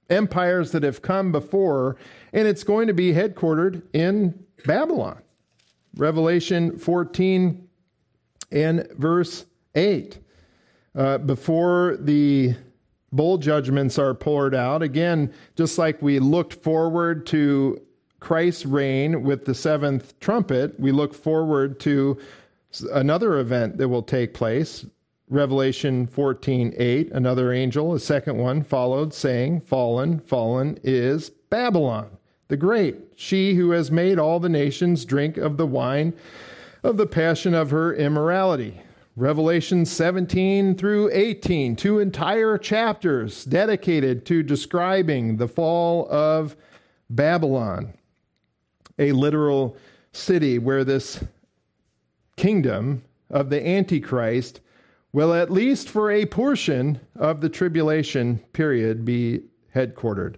S1: empires that have come before, and it's going to be headquartered in Babylon. Revelation 14 and verse 8. Uh, before the bowl judgments are poured out. Again, just like we looked forward to Christ's reign with the seventh trumpet, we look forward to another event that will take place. Revelation 14 8, another angel, a second one, followed, saying, Fallen, fallen is Babylon the Great, she who has made all the nations drink of the wine of the passion of her immorality. Revelation 17 through 18, two entire chapters dedicated to describing the fall of Babylon, a literal city where this kingdom of the Antichrist will, at least for a portion of the tribulation period, be headquartered.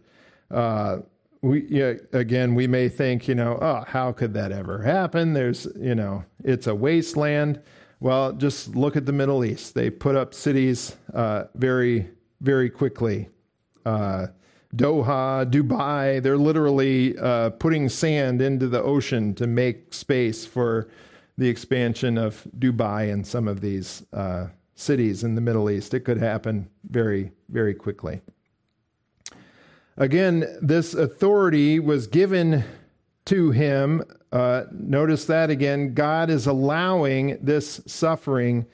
S1: Uh, we yeah, again, we may think, you know, oh, how could that ever happen? There's, you know, it's a wasteland. Well, just look at the Middle East. They put up cities uh, very, very quickly. Uh, Doha, Dubai, they're literally uh, putting sand into the ocean to make space for the expansion of Dubai and some of these uh, cities in the Middle East. It could happen very, very quickly. Again, this authority was given to him. Uh, notice that again. God is allowing this suffering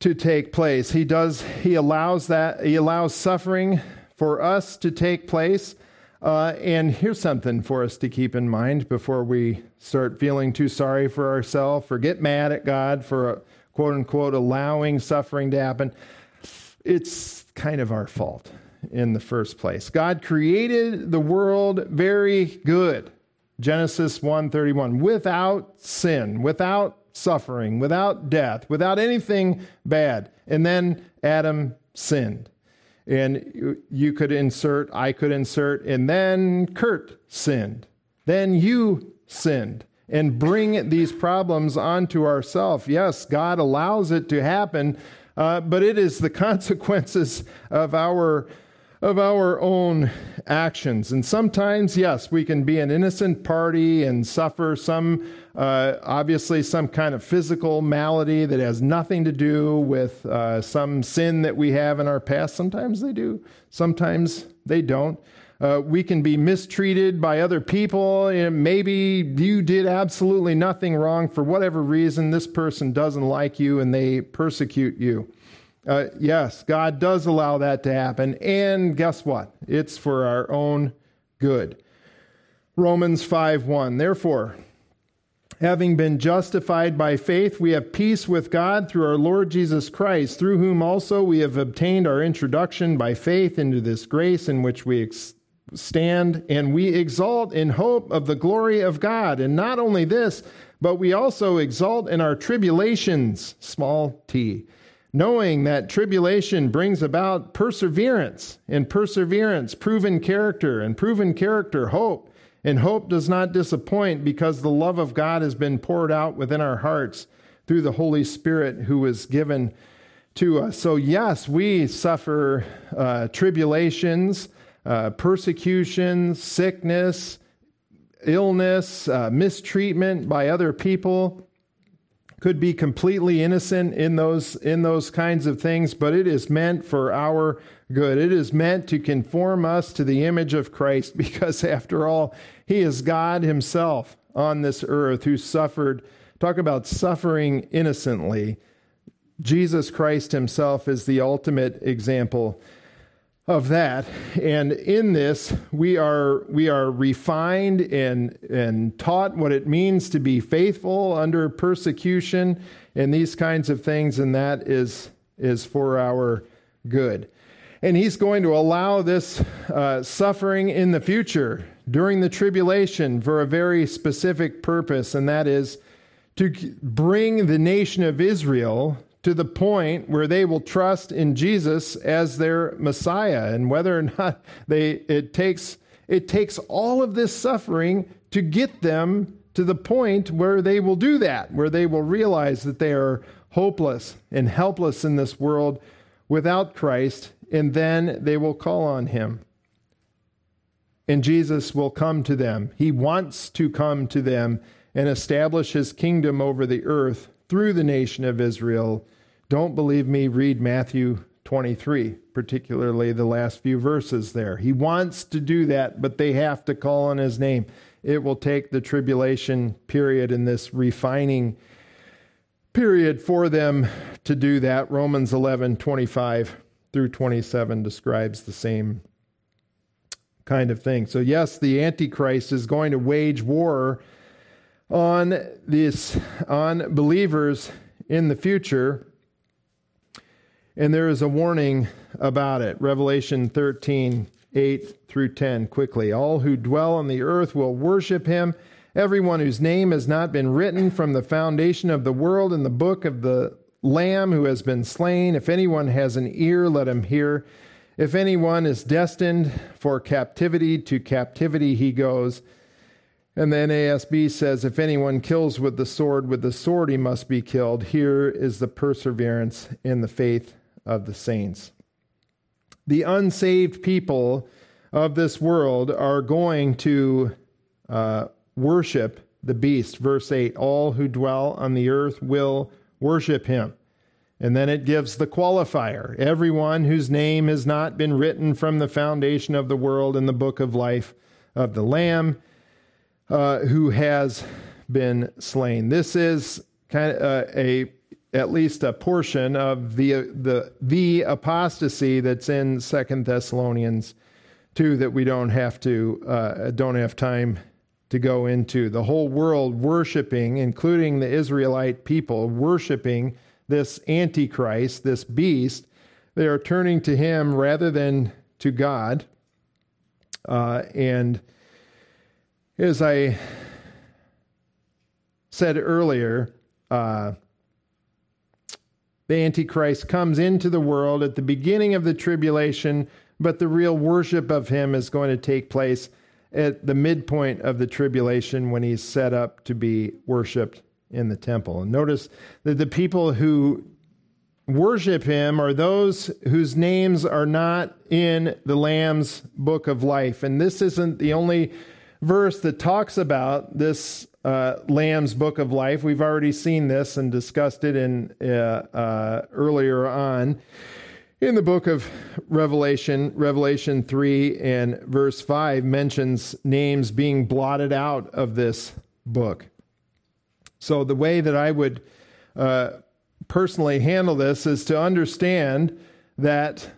S1: to take place. He does, he allows that, he allows suffering for us to take place. Uh, and here's something for us to keep in mind before we start feeling too sorry for ourselves or get mad at God for uh, quote unquote allowing suffering to happen. It's kind of our fault in the first place. God created the world very good. Genesis 1:31 without sin, without suffering, without death, without anything bad. And then Adam sinned. And you could insert, I could insert, and then Kurt sinned. Then you sinned and bring these problems onto ourselves. Yes, God allows it to happen, uh, but it is the (laughs) consequences of our of our own actions. And sometimes, yes, we can be an innocent party and suffer some, uh, obviously, some kind of physical malady that has nothing to do with uh, some sin that we have in our past. Sometimes they do, sometimes they don't. Uh, we can be mistreated by other people. And maybe you did absolutely nothing wrong for whatever reason. This person doesn't like you and they persecute you. Uh, yes, God does allow that to happen. And guess what? It's for our own good. Romans 5 1. Therefore, having been justified by faith, we have peace with God through our Lord Jesus Christ, through whom also we have obtained our introduction by faith into this grace in which we ex- stand, and we exalt in hope of the glory of God. And not only this, but we also exalt in our tribulations, small t knowing that tribulation brings about perseverance, and perseverance, proven character, and proven character, hope. And hope does not disappoint because the love of God has been poured out within our hearts through the Holy Spirit who was given to us. So, yes, we suffer uh, tribulations, uh, persecution, sickness, illness, uh, mistreatment by other people could be completely innocent in those in those kinds of things but it is meant for our good. It is meant to conform us to the image of Christ (laughs) because after all he is God himself on this earth who suffered. Talk about suffering innocently. Jesus Christ himself is the ultimate example of that. And in this, we are, we are refined and, and taught what it means to be faithful under persecution and these kinds of things, and that is, is for our good. And he's going to allow this uh, suffering in the future during the tribulation for a very specific purpose, and that is to bring the nation of Israel to the point where they will trust in Jesus as their Messiah. And whether or (laughs) not they it takes it takes all of this suffering to get them to the point where they will do that where they will realize that they are hopeless and helpless in this world without Christ and then they will call on him. And Jesus will come to them. He wants to come to them and establish his kingdom over the earth through the nation of Israel. Don't believe me? Read Matthew 23, particularly the last few verses there. He wants to do that, but they have to call on his name. It will take the tribulation period and this refining period for them to do that. Romans 11, 25 through 27 describes the same kind of thing. So, yes, the Antichrist is going to wage war on this on believers in the future and there is a warning about it. Revelation 13 8 through 10 quickly. All who dwell on the earth will worship him. Everyone whose name has not been written from the foundation of the world in the book of the lamb who has been slain. If anyone has an ear let him hear. If anyone is destined for captivity to captivity he goes and the NASB says, if anyone kills with the sword, with the sword he must be killed. Here is the perseverance in the faith of the saints. The unsaved people of this world are going to uh, worship the beast. Verse 8 All who dwell on the earth will worship him. And then it gives the qualifier everyone whose name has not been written from the foundation of the world in the book of life of the Lamb uh, who has been slain. This is kind of uh, a at least a portion of the the the apostasy that's in Second Thessalonians two that we don't have to uh, don't have time to go into. The whole world worshiping, including the Israelite people, worshiping this Antichrist, this beast. They are turning to him rather than to God, uh, and as I said earlier, uh, the Antichrist comes into the world at the beginning of the tribulation, but the real worship of him is going to take place at the midpoint of the tribulation when he's set up to be worshiped in the temple. And notice that the people who worship him are those whose names are not in the Lamb's book of life. And this isn't the only verse that talks about this uh, Lamb's Book of Life. We've already seen this and discussed it in uh, uh, earlier on in the book of Revelation. Revelation three and verse five mentions names being blotted out of this book. So the way that I would uh, personally handle this is to understand that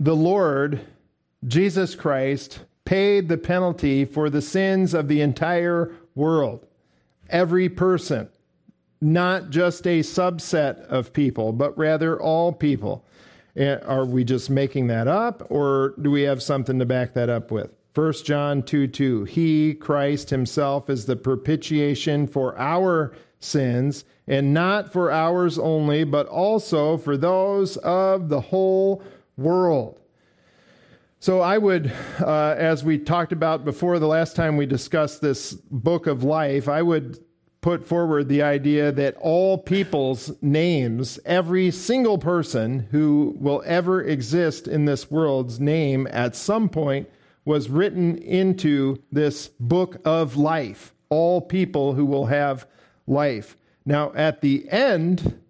S1: the Lord Jesus Christ paid the penalty for the sins of the entire world. Every person, not just a subset of people, but rather all people. Eh, are we just making that up, or do we have something to back that up with? 1 John 2 2. He, Christ Himself, is the propitiation for our sins, and not for ours only, but also for those of the whole world. So, I would, uh, as we talked about before the last time we discussed this book of life, I would put forward the idea that all people's names, every single person who will ever exist in this world's name at some point was written into this book of life. All people who will have life. Now, at the end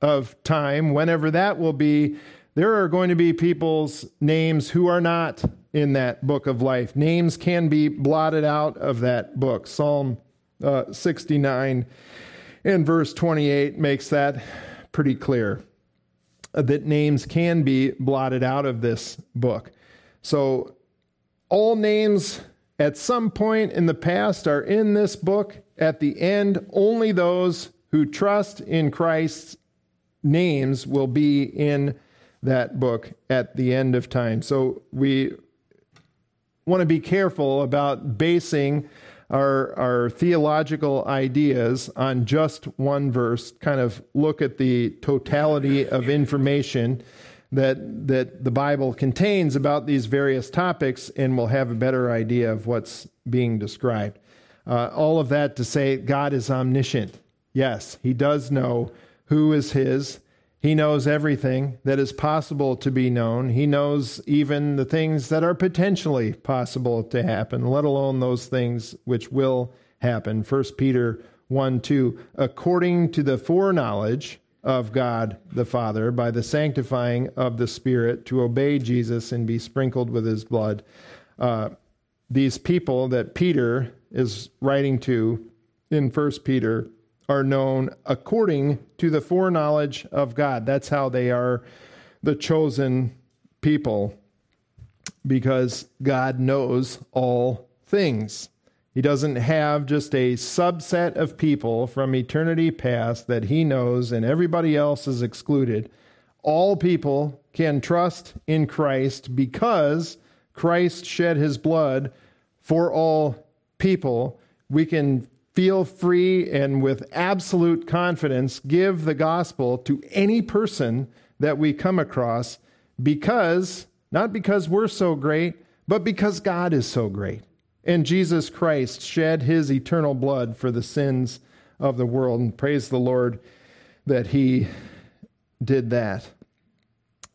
S1: of time, whenever that will be, there are going to be people's names who are not in that book of life. Names can be blotted out of that book. Psalm uh, 69 and verse 28 makes that pretty clear uh, that names can be blotted out of this book. So, all names at some point in the past are in this book. At the end, only those who trust in Christ's names will be in that book at the end of time. So we want to be careful about basing our, our theological ideas on just one verse, kind of look at the totality of information that, that the Bible contains about these various topics, and we'll have a better idea of what's being described. Uh, all of that to say God is omniscient. Yes, He does know who is His he knows everything that is possible to be known. He knows even the things that are potentially possible to happen, let alone those things which will happen. 1 Peter 1 2. According to the foreknowledge of God the Father by the sanctifying of the Spirit to obey Jesus and be sprinkled with his blood. Uh, these people that Peter is writing to in First Peter are known according to the foreknowledge of God. That's how they are the chosen people because God knows all things. He doesn't have just a subset of people from eternity past that he knows and everybody else is excluded. All people can trust in Christ because Christ shed his blood for all people. We can feel free and with absolute confidence give the gospel to any person that we come across because, not because we're so great, but because God is so great. And Jesus Christ shed his eternal blood for the sins of the world. And praise the Lord that he did that.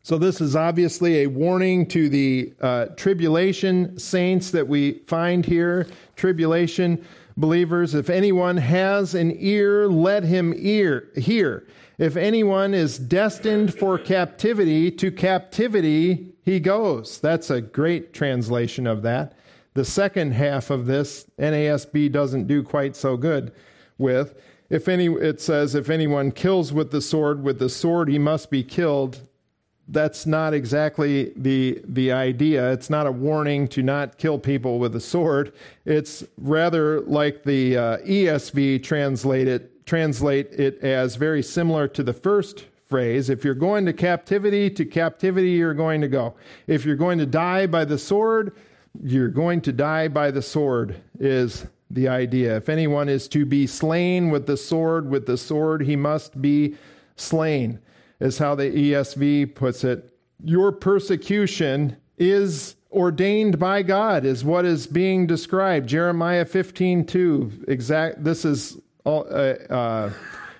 S1: So, this is obviously a warning to the uh, tribulation saints that we find here. Tribulation believers, if anyone has an ear, let him ear, hear. If anyone is destined for captivity, to captivity he goes. That's a great translation of that. The second half of this, NASB doesn't do quite so good with. If any, it says, if anyone kills with the sword, with the sword he must be killed. That's not exactly the the idea. It's not a warning to not kill people with a sword. It's rather like the uh, ESV translate it, translate it as very similar to the first phrase. If you're going to captivity, to captivity you're going to go. If you're going to die by the sword, you're going to die by the sword, is the idea. If anyone is to be slain with the sword, with the sword he must be slain, is how the ESV puts it. Your persecution is ordained by God, is what is being described. Jeremiah 15 2. Exact, this is all, uh, uh,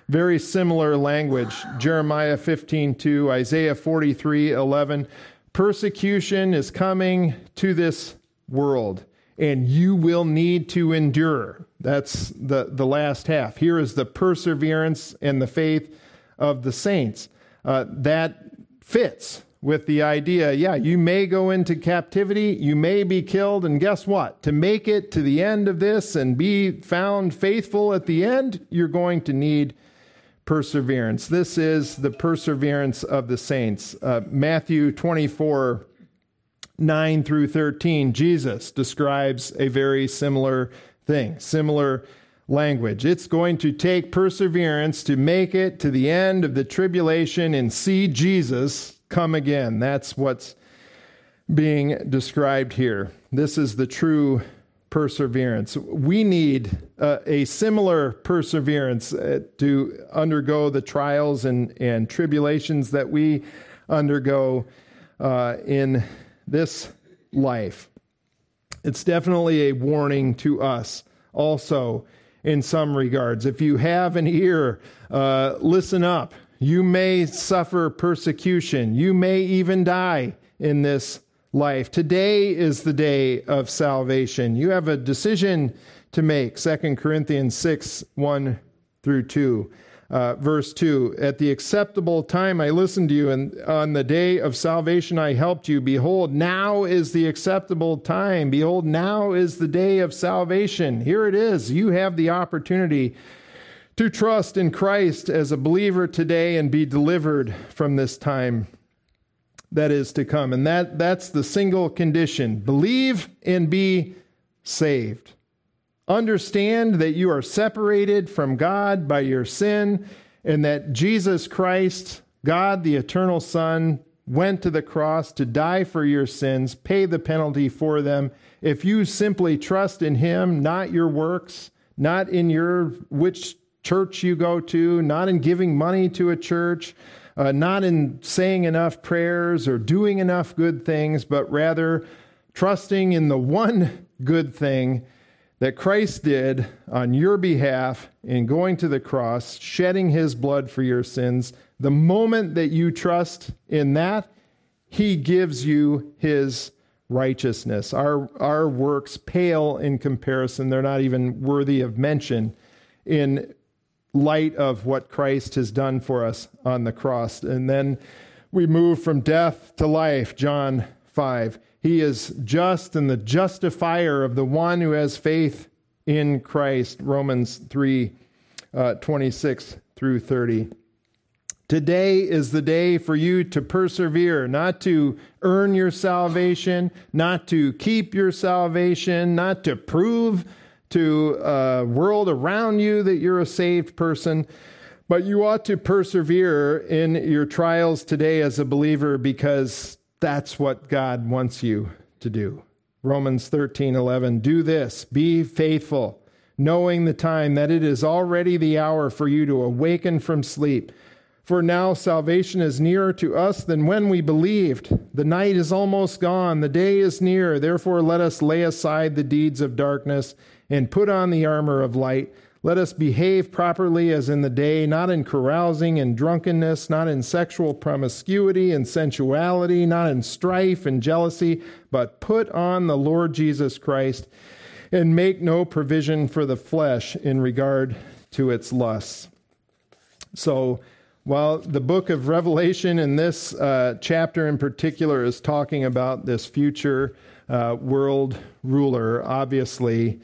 S1: very similar language. Jeremiah 15 2, Isaiah 43 11. Persecution is coming to this world, and you will need to endure. That's the, the last half. Here is the perseverance and the faith of the saints. Uh, that fits with the idea yeah, you may go into captivity, you may be killed, and guess what? To make it to the end of this and be found faithful at the end, you're going to need perseverance. This is the perseverance of the saints. Uh, Matthew 24 9 through 13, Jesus describes a very similar thing, similar language. It's going to take perseverance to make it to the end of the tribulation and see Jesus come again. That's what's being described here. This is the true perseverance. We need uh, a similar perseverance uh, to undergo the trials and, and tribulations that we undergo uh, in this life. It's definitely a warning to us also in some regards. If you have an ear, uh, listen up. You may suffer persecution. You may even die in this life. Today is the day of salvation. You have a decision to make. 2 Corinthians 6 1 through 2. Uh, verse 2 At the acceptable time I listened to you, and on the day of salvation I helped you. Behold, now is the acceptable time. Behold, now is the day of salvation. Here it is. You have the opportunity to trust in Christ as a believer today and be delivered from this time that is to come. And that, that's the single condition believe and be saved. Understand that you are separated from God by your sin, and that Jesus Christ, God the eternal Son, went to the cross to die for your sins, pay the penalty for them. If you simply trust in Him, not your works, not in your which church you go to, not in giving money to a church, uh, not in saying enough prayers or doing enough good things, but rather trusting in the one good thing that Christ did on your behalf in going to the cross, shedding his blood for your sins, the moment that you trust in that, he gives you his righteousness. Our, our works pale in comparison. They're not even worthy of mention in light of what Christ has done for us on the cross. And then we move from death to life, John 5. He is just and the justifier of the one who has faith in Christ, Romans 3 uh, 26 through 30. Today is the day for you to persevere, not to earn your salvation, not to keep your salvation, not to prove to a world around you that you're a saved person, but you ought to persevere in your trials today as a believer because that's what God wants you to do. Romans 13:11 Do this, be faithful, knowing the time that it is already the hour for you to awaken from sleep. For now salvation is nearer to us than when we believed. The night is almost gone, the day is near. Therefore, let us lay aside the deeds of darkness and put on the armor of light. Let us behave properly as in the day, not in carousing and drunkenness, not in sexual promiscuity and sensuality, not in strife and jealousy, but put on the Lord Jesus Christ and make no provision for the flesh in regard to its lusts. So, while the book of Revelation in this uh, chapter in particular is talking about this future uh, world ruler, obviously,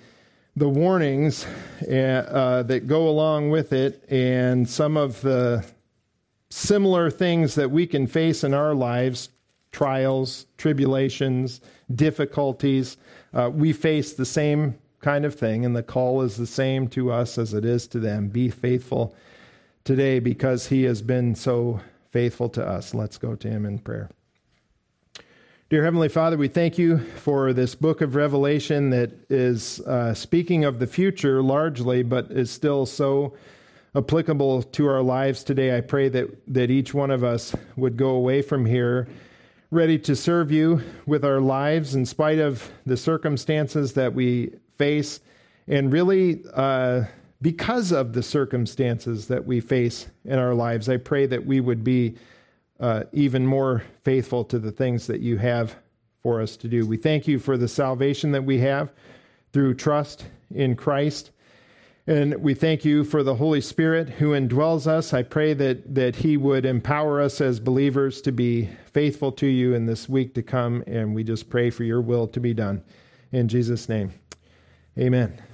S1: the warnings uh, that go along with it and some of the similar things that we can face in our lives trials, tribulations, difficulties. Uh, we face the same kind of thing, and the call is the same to us as it is to them. Be faithful today because he has been so faithful to us. Let's go to him in prayer. Dear Heavenly Father, we thank you for this book of Revelation that is uh, speaking of the future largely, but is still so applicable to our lives today. I pray that, that each one of us would go away from here ready to serve you with our lives in spite of the circumstances that we face, and really uh, because of the circumstances that we face in our lives. I pray that we would be uh, even more faithful to the things that you have for us to do. We thank you for the salvation that we have through trust in Christ. And we thank you for the Holy Spirit who indwells us. I pray that, that He would empower us as believers to be faithful to you in this week to come. And we just pray for your will to be done. In Jesus' name, amen.